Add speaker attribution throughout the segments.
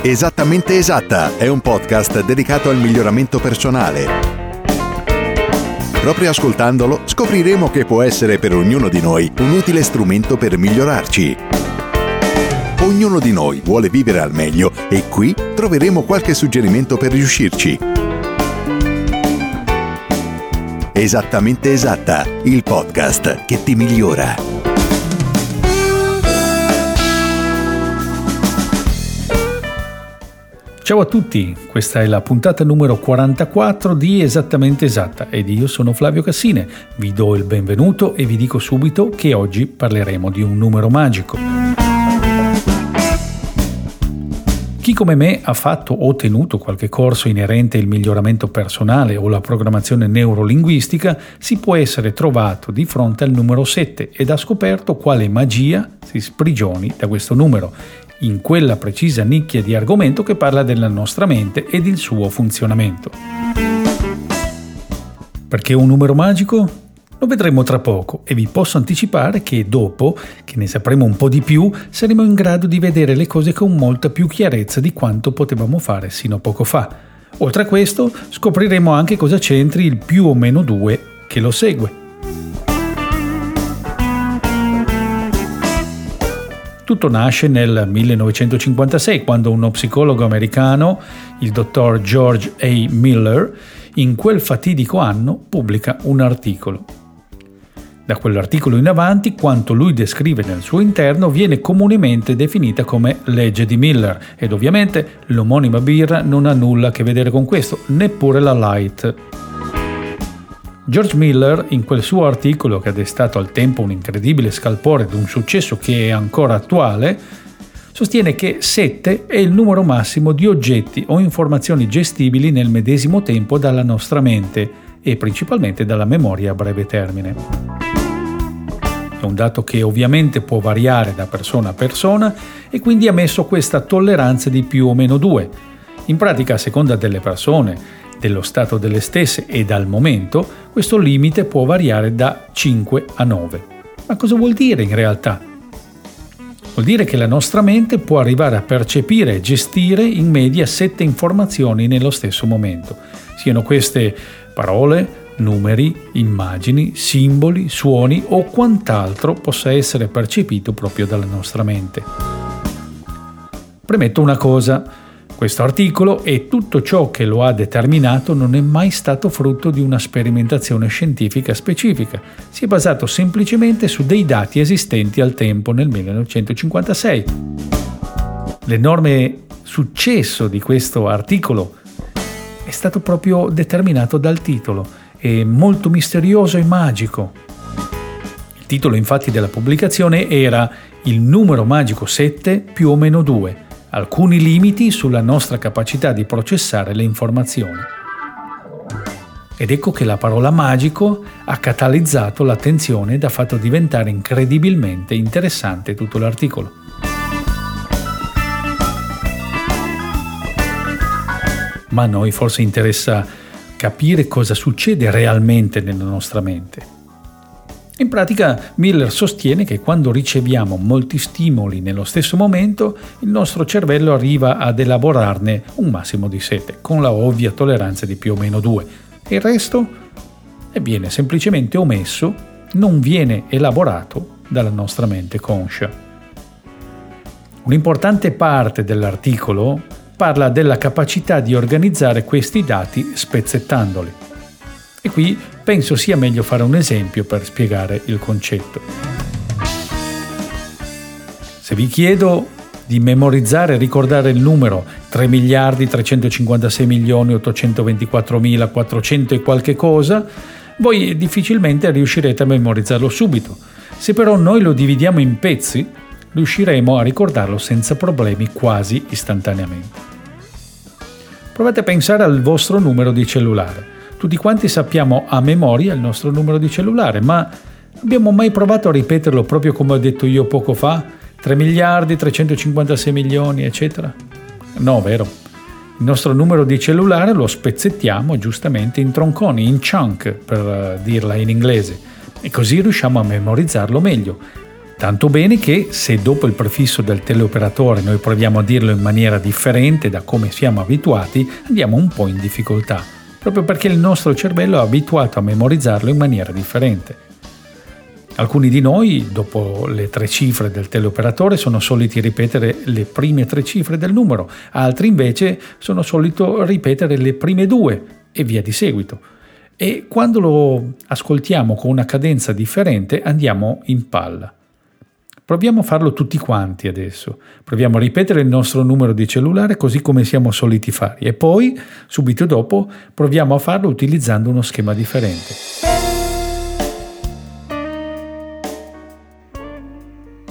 Speaker 1: Esattamente esatta è un podcast dedicato al miglioramento personale. Proprio ascoltandolo scopriremo che può essere per ognuno di noi un utile strumento per migliorarci. Ognuno di noi vuole vivere al meglio e qui troveremo qualche suggerimento per riuscirci. Esattamente esatta, il podcast che ti migliora.
Speaker 2: Ciao a tutti, questa è la puntata numero 44 di Esattamente Esatta ed io sono Flavio Cassine. Vi do il benvenuto e vi dico subito che oggi parleremo di un numero magico. Chi come me ha fatto o tenuto qualche corso inerente al miglioramento personale o la programmazione neurolinguistica si può essere trovato di fronte al numero 7 ed ha scoperto quale magia si sprigioni da questo numero in quella precisa nicchia di argomento che parla della nostra mente ed il suo funzionamento. Perché un numero magico? Lo vedremo tra poco e vi posso anticipare che dopo, che ne sapremo un po' di più, saremo in grado di vedere le cose con molta più chiarezza di quanto potevamo fare sino a poco fa. Oltre a questo, scopriremo anche cosa c'entri il più o meno 2 che lo segue. Tutto nasce nel 1956 quando uno psicologo americano, il dottor George A. Miller, in quel fatidico anno pubblica un articolo. Da quell'articolo in avanti, quanto lui descrive nel suo interno viene comunemente definita come legge di Miller ed ovviamente l'omonima birra non ha nulla a che vedere con questo, neppure la light. George Miller, in quel suo articolo che ha destato al tempo un incredibile scalpore ed un successo che è ancora attuale, sostiene che 7 è il numero massimo di oggetti o informazioni gestibili nel medesimo tempo dalla nostra mente e principalmente dalla memoria a breve termine. È un dato che ovviamente può variare da persona a persona e quindi ha messo questa tolleranza di più o meno 2. In pratica, a seconda delle persone, dello stato delle stesse e dal momento, questo limite può variare da 5 a 9. Ma cosa vuol dire in realtà? Vuol dire che la nostra mente può arrivare a percepire e gestire in media 7 informazioni nello stesso momento, siano queste parole, numeri, immagini, simboli, suoni o quant'altro possa essere percepito proprio dalla nostra mente. Premetto una cosa, questo articolo e tutto ciò che lo ha determinato non è mai stato frutto di una sperimentazione scientifica specifica, si è basato semplicemente su dei dati esistenti al tempo nel 1956. L'enorme successo di questo articolo è stato proprio determinato dal titolo, è molto misterioso e magico. Il titolo infatti della pubblicazione era Il numero magico 7 più o meno 2 alcuni limiti sulla nostra capacità di processare le informazioni. Ed ecco che la parola magico ha catalizzato l'attenzione ed ha fatto diventare incredibilmente interessante tutto l'articolo. Ma a noi forse interessa capire cosa succede realmente nella nostra mente. In pratica Miller sostiene che quando riceviamo molti stimoli nello stesso momento, il nostro cervello arriva ad elaborarne un massimo di 7, con la ovvia tolleranza di più o meno 2. E il resto e viene semplicemente omesso, non viene elaborato dalla nostra mente conscia. Un'importante parte dell'articolo parla della capacità di organizzare questi dati spezzettandoli. E qui penso sia meglio fare un esempio per spiegare il concetto. Se vi chiedo di memorizzare e ricordare il numero 3 miliardi 356 milioni 824 mila 400 e qualche cosa, voi difficilmente riuscirete a memorizzarlo subito. Se però noi lo dividiamo in pezzi, riusciremo a ricordarlo senza problemi quasi istantaneamente. Provate a pensare al vostro numero di cellulare. Tutti quanti sappiamo a memoria il nostro numero di cellulare, ma abbiamo mai provato a ripeterlo proprio come ho detto io poco fa? 3 miliardi, 356 milioni, eccetera? No, vero. Il nostro numero di cellulare lo spezzettiamo giustamente in tronconi, in chunk, per eh, dirla in inglese, e così riusciamo a memorizzarlo meglio. Tanto bene che se dopo il prefisso del teleoperatore noi proviamo a dirlo in maniera differente da come siamo abituati, andiamo un po' in difficoltà, proprio perché il nostro cervello è abituato a memorizzarlo in maniera differente. Alcuni di noi, dopo le tre cifre del teleoperatore, sono soliti ripetere le prime tre cifre del numero, altri invece sono solito ripetere le prime due e via di seguito. E quando lo ascoltiamo con una cadenza differente andiamo in palla. Proviamo a farlo tutti quanti adesso. Proviamo a ripetere il nostro numero di cellulare così come siamo soliti fare e poi, subito dopo, proviamo a farlo utilizzando uno schema differente.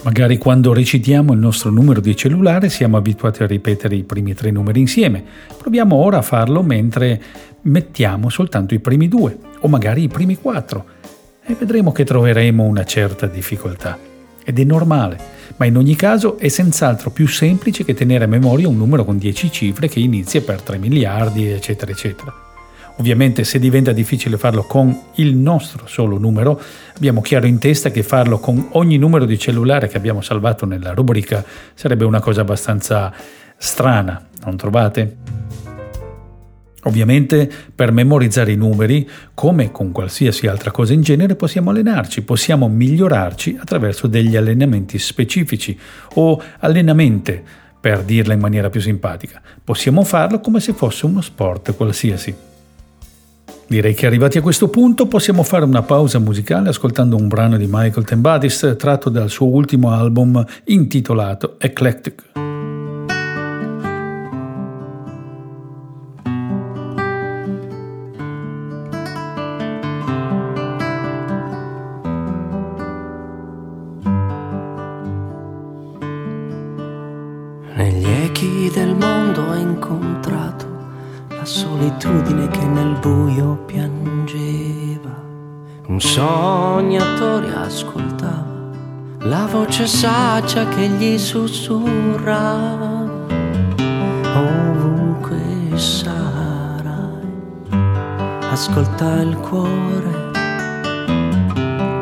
Speaker 2: Magari quando recitiamo il nostro numero di cellulare siamo abituati a ripetere i primi tre numeri insieme. Proviamo ora a farlo mentre mettiamo soltanto i primi due o magari i primi quattro e vedremo che troveremo una certa difficoltà. Ed è normale, ma in ogni caso è senz'altro più semplice che tenere a memoria un numero con 10 cifre che inizia per 3 miliardi, eccetera, eccetera. Ovviamente se diventa difficile farlo con il nostro solo numero, abbiamo chiaro in testa che farlo con ogni numero di cellulare che abbiamo salvato nella rubrica sarebbe una cosa abbastanza strana, non trovate? Ovviamente per memorizzare i numeri, come con qualsiasi altra cosa in genere, possiamo allenarci, possiamo migliorarci attraverso degli allenamenti specifici o allenamente, per dirla in maniera più simpatica. Possiamo farlo come se fosse uno sport qualsiasi. Direi che arrivati a questo punto possiamo fare una pausa musicale ascoltando un brano di Michael Tembadis tratto dal suo ultimo album intitolato Eclectic.
Speaker 3: Saggia che gli sussurrava. Ovunque sarai, ascolta il cuore.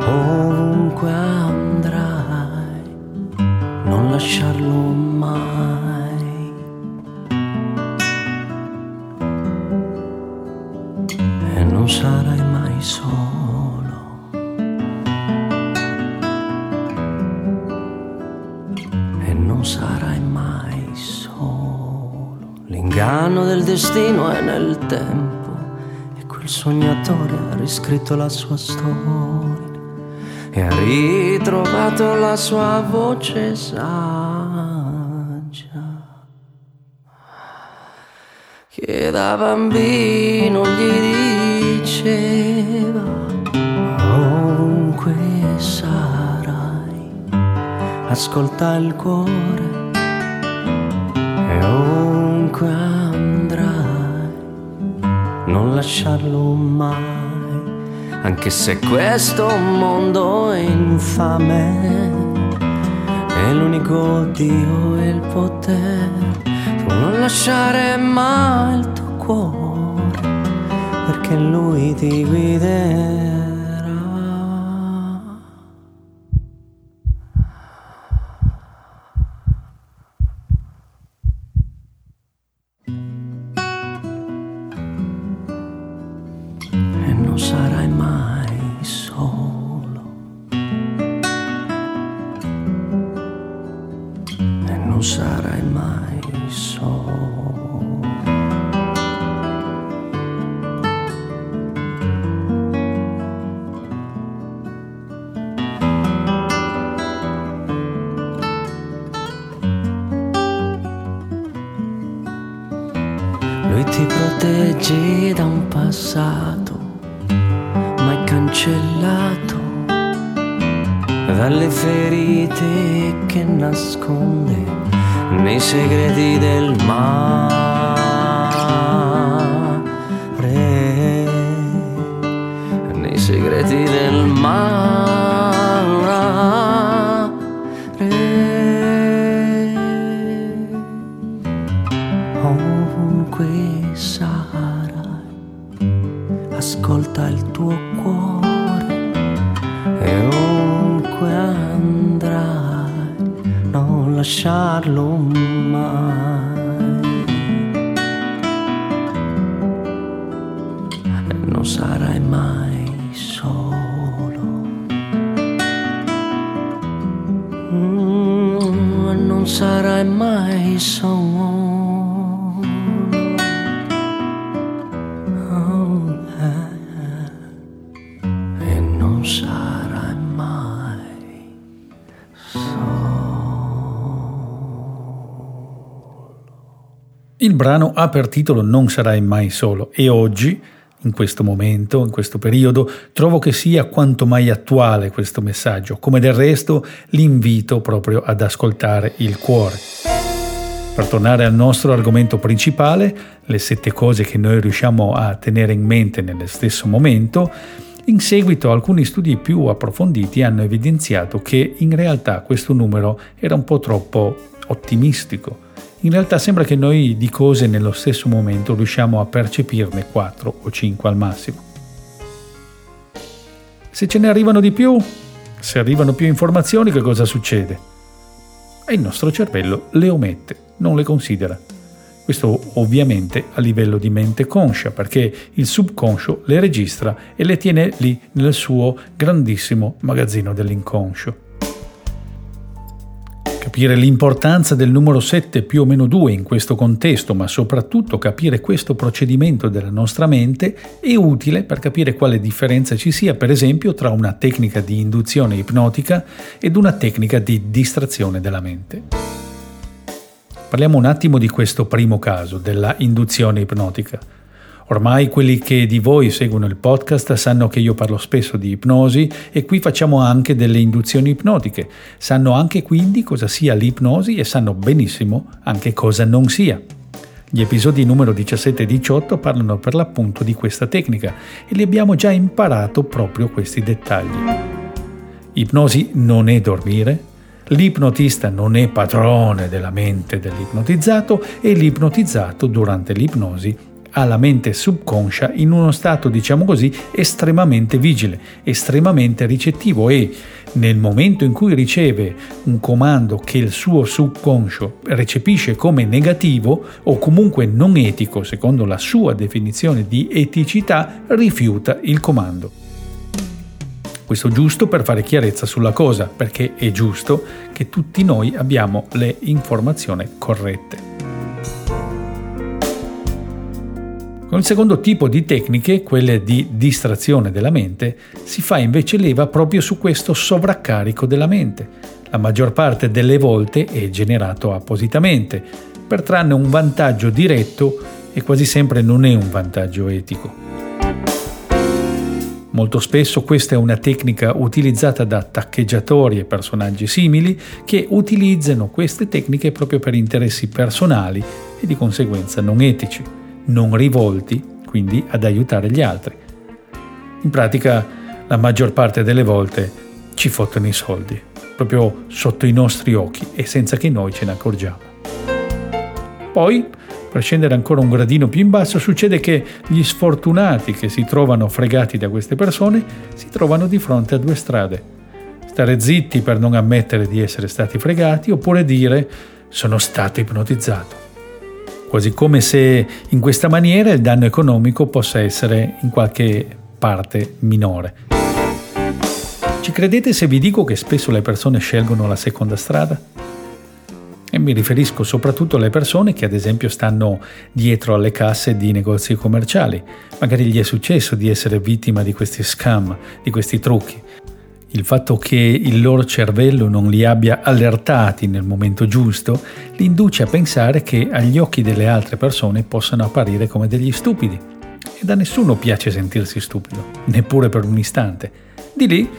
Speaker 3: Ovunque andrai, non lasciarlo mai. Destino è nel tempo e quel sognatore ha riscritto la sua storia e ha ritrovato la sua voce saggia. Che da bambino gli diceva ovunque sarai, ascolta il cuore e ovunque non lasciarlo mai, anche se questo mondo è infame, è l'unico Dio e il potere, tu non lasciare mai il tuo cuore perché lui ti guiderà. Passato mai cancellato, dalle ferite che nasconde nei segreti del mare, nei segreti del mare. Ovunque sarai, ascolta il tuo cuore e ovunque andrai, non lasciarlo mai. Sarai mai
Speaker 2: Il brano ha per titolo Non sarai mai solo e oggi, in questo momento, in questo periodo, trovo che sia quanto mai attuale questo messaggio, come del resto l'invito proprio ad ascoltare il cuore. Per tornare al nostro argomento principale, le sette cose che noi riusciamo a tenere in mente nello stesso momento, in seguito alcuni studi più approfonditi hanno evidenziato che in realtà questo numero era un po' troppo ottimistico. In realtà sembra che noi di cose nello stesso momento riusciamo a percepirne 4 o 5 al massimo. Se ce ne arrivano di più, se arrivano più informazioni, che cosa succede? E il nostro cervello le omette, non le considera. Questo ovviamente a livello di mente conscia, perché il subconscio le registra e le tiene lì nel suo grandissimo magazzino dell'inconscio. Capire l'importanza del numero 7 più o meno 2 in questo contesto, ma soprattutto capire questo procedimento della nostra mente è utile per capire quale differenza ci sia, per esempio, tra una tecnica di induzione ipnotica ed una tecnica di distrazione della mente. Parliamo un attimo di questo primo caso, della induzione ipnotica. Ormai quelli che di voi seguono il podcast sanno che io parlo spesso di ipnosi e qui facciamo anche delle induzioni ipnotiche. Sanno anche quindi cosa sia l'ipnosi e sanno benissimo anche cosa non sia. Gli episodi numero 17 e 18 parlano per l'appunto di questa tecnica e li abbiamo già imparato proprio questi dettagli. Ipnosi non è dormire, l'ipnotista non è padrone della mente dell'ipnotizzato e l'ipnotizzato durante l'ipnosi ha la mente subconscia in uno stato, diciamo così, estremamente vigile, estremamente ricettivo e nel momento in cui riceve un comando che il suo subconscio recepisce come negativo o comunque non etico, secondo la sua definizione di eticità, rifiuta il comando. Questo giusto per fare chiarezza sulla cosa, perché è giusto che tutti noi abbiamo le informazioni corrette. Con il secondo tipo di tecniche, quelle di distrazione della mente, si fa invece leva proprio su questo sovraccarico della mente. La maggior parte delle volte è generato appositamente, per trarne un vantaggio diretto e quasi sempre non è un vantaggio etico. Molto spesso questa è una tecnica utilizzata da taccheggiatori e personaggi simili che utilizzano queste tecniche proprio per interessi personali e di conseguenza non etici non rivolti quindi ad aiutare gli altri. In pratica la maggior parte delle volte ci fottono i soldi, proprio sotto i nostri occhi e senza che noi ce ne accorgiamo. Poi, per scendere ancora un gradino più in basso, succede che gli sfortunati che si trovano fregati da queste persone si trovano di fronte a due strade. Stare zitti per non ammettere di essere stati fregati oppure dire sono stato ipnotizzato quasi come se in questa maniera il danno economico possa essere in qualche parte minore. Ci credete se vi dico che spesso le persone scelgono la seconda strada? E mi riferisco soprattutto alle persone che ad esempio stanno dietro alle casse di negozi commerciali. Magari gli è successo di essere vittima di questi scam, di questi trucchi. Il fatto che il loro cervello non li abbia allertati nel momento giusto li induce a pensare che agli occhi delle altre persone possano apparire come degli stupidi. E da nessuno piace sentirsi stupido, neppure per un istante. Di lì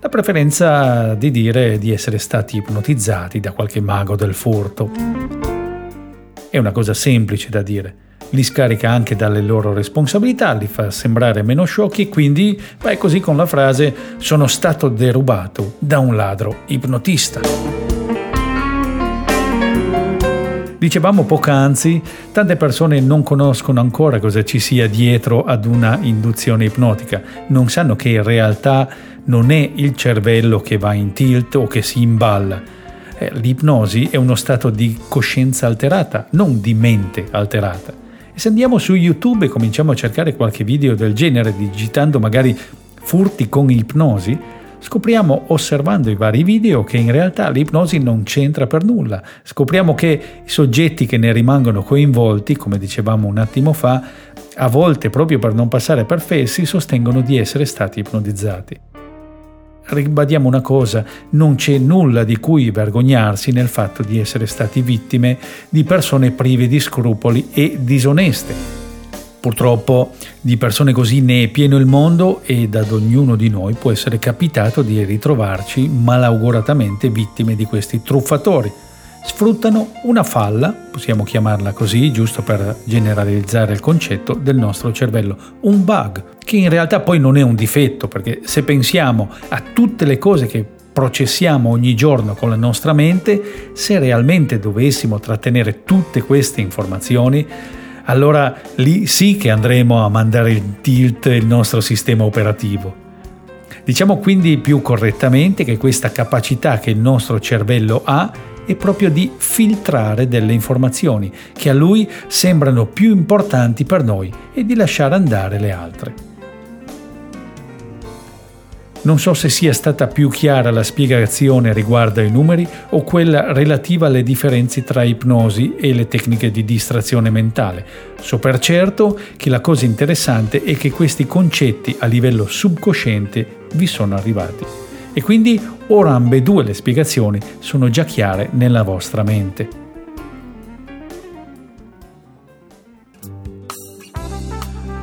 Speaker 2: la preferenza di dire di essere stati ipnotizzati da qualche mago del furto. È una cosa semplice da dire li scarica anche dalle loro responsabilità, li fa sembrare meno sciocchi e quindi vai così con la frase sono stato derubato da un ladro ipnotista. Dicevamo poc'anzi, tante persone non conoscono ancora cosa ci sia dietro ad una induzione ipnotica, non sanno che in realtà non è il cervello che va in tilt o che si imballa. Eh, l'ipnosi è uno stato di coscienza alterata, non di mente alterata. E se andiamo su YouTube e cominciamo a cercare qualche video del genere, digitando magari furti con ipnosi, scopriamo osservando i vari video che in realtà l'ipnosi non c'entra per nulla. Scopriamo che i soggetti che ne rimangono coinvolti, come dicevamo un attimo fa, a volte proprio per non passare per fessi sostengono di essere stati ipnotizzati ribadiamo una cosa, non c'è nulla di cui vergognarsi nel fatto di essere stati vittime di persone prive di scrupoli e disoneste. Purtroppo di persone così ne è pieno il mondo ed ad ognuno di noi può essere capitato di ritrovarci malauguratamente vittime di questi truffatori. Sfruttano una falla, possiamo chiamarla così, giusto per generalizzare il concetto, del nostro cervello, un bug, che in realtà poi non è un difetto, perché se pensiamo a tutte le cose che processiamo ogni giorno con la nostra mente, se realmente dovessimo trattenere tutte queste informazioni, allora lì sì che andremo a mandare in tilt il nostro sistema operativo. Diciamo quindi più correttamente che questa capacità che il nostro cervello ha è proprio di filtrare delle informazioni che a lui sembrano più importanti per noi e di lasciare andare le altre. Non so se sia stata più chiara la spiegazione riguardo ai numeri o quella relativa alle differenze tra ipnosi e le tecniche di distrazione mentale. So per certo che la cosa interessante è che questi concetti a livello subconsciente vi sono arrivati. E quindi ora ambedue le spiegazioni sono già chiare nella vostra mente.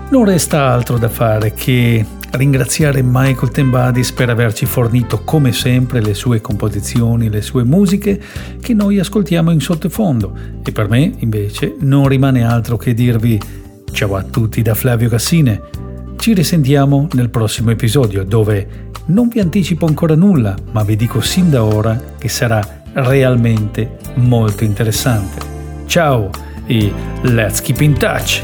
Speaker 2: Non resta altro da fare che ringraziare Michael Tembadis per averci fornito come sempre le sue composizioni, le sue musiche che noi ascoltiamo in sottofondo e per me invece non rimane altro che dirvi ciao a tutti da Flavio Cassine. Ci risentiamo nel prossimo episodio dove non vi anticipo ancora nulla, ma vi dico sin da ora che sarà realmente molto interessante. Ciao e let's keep in touch!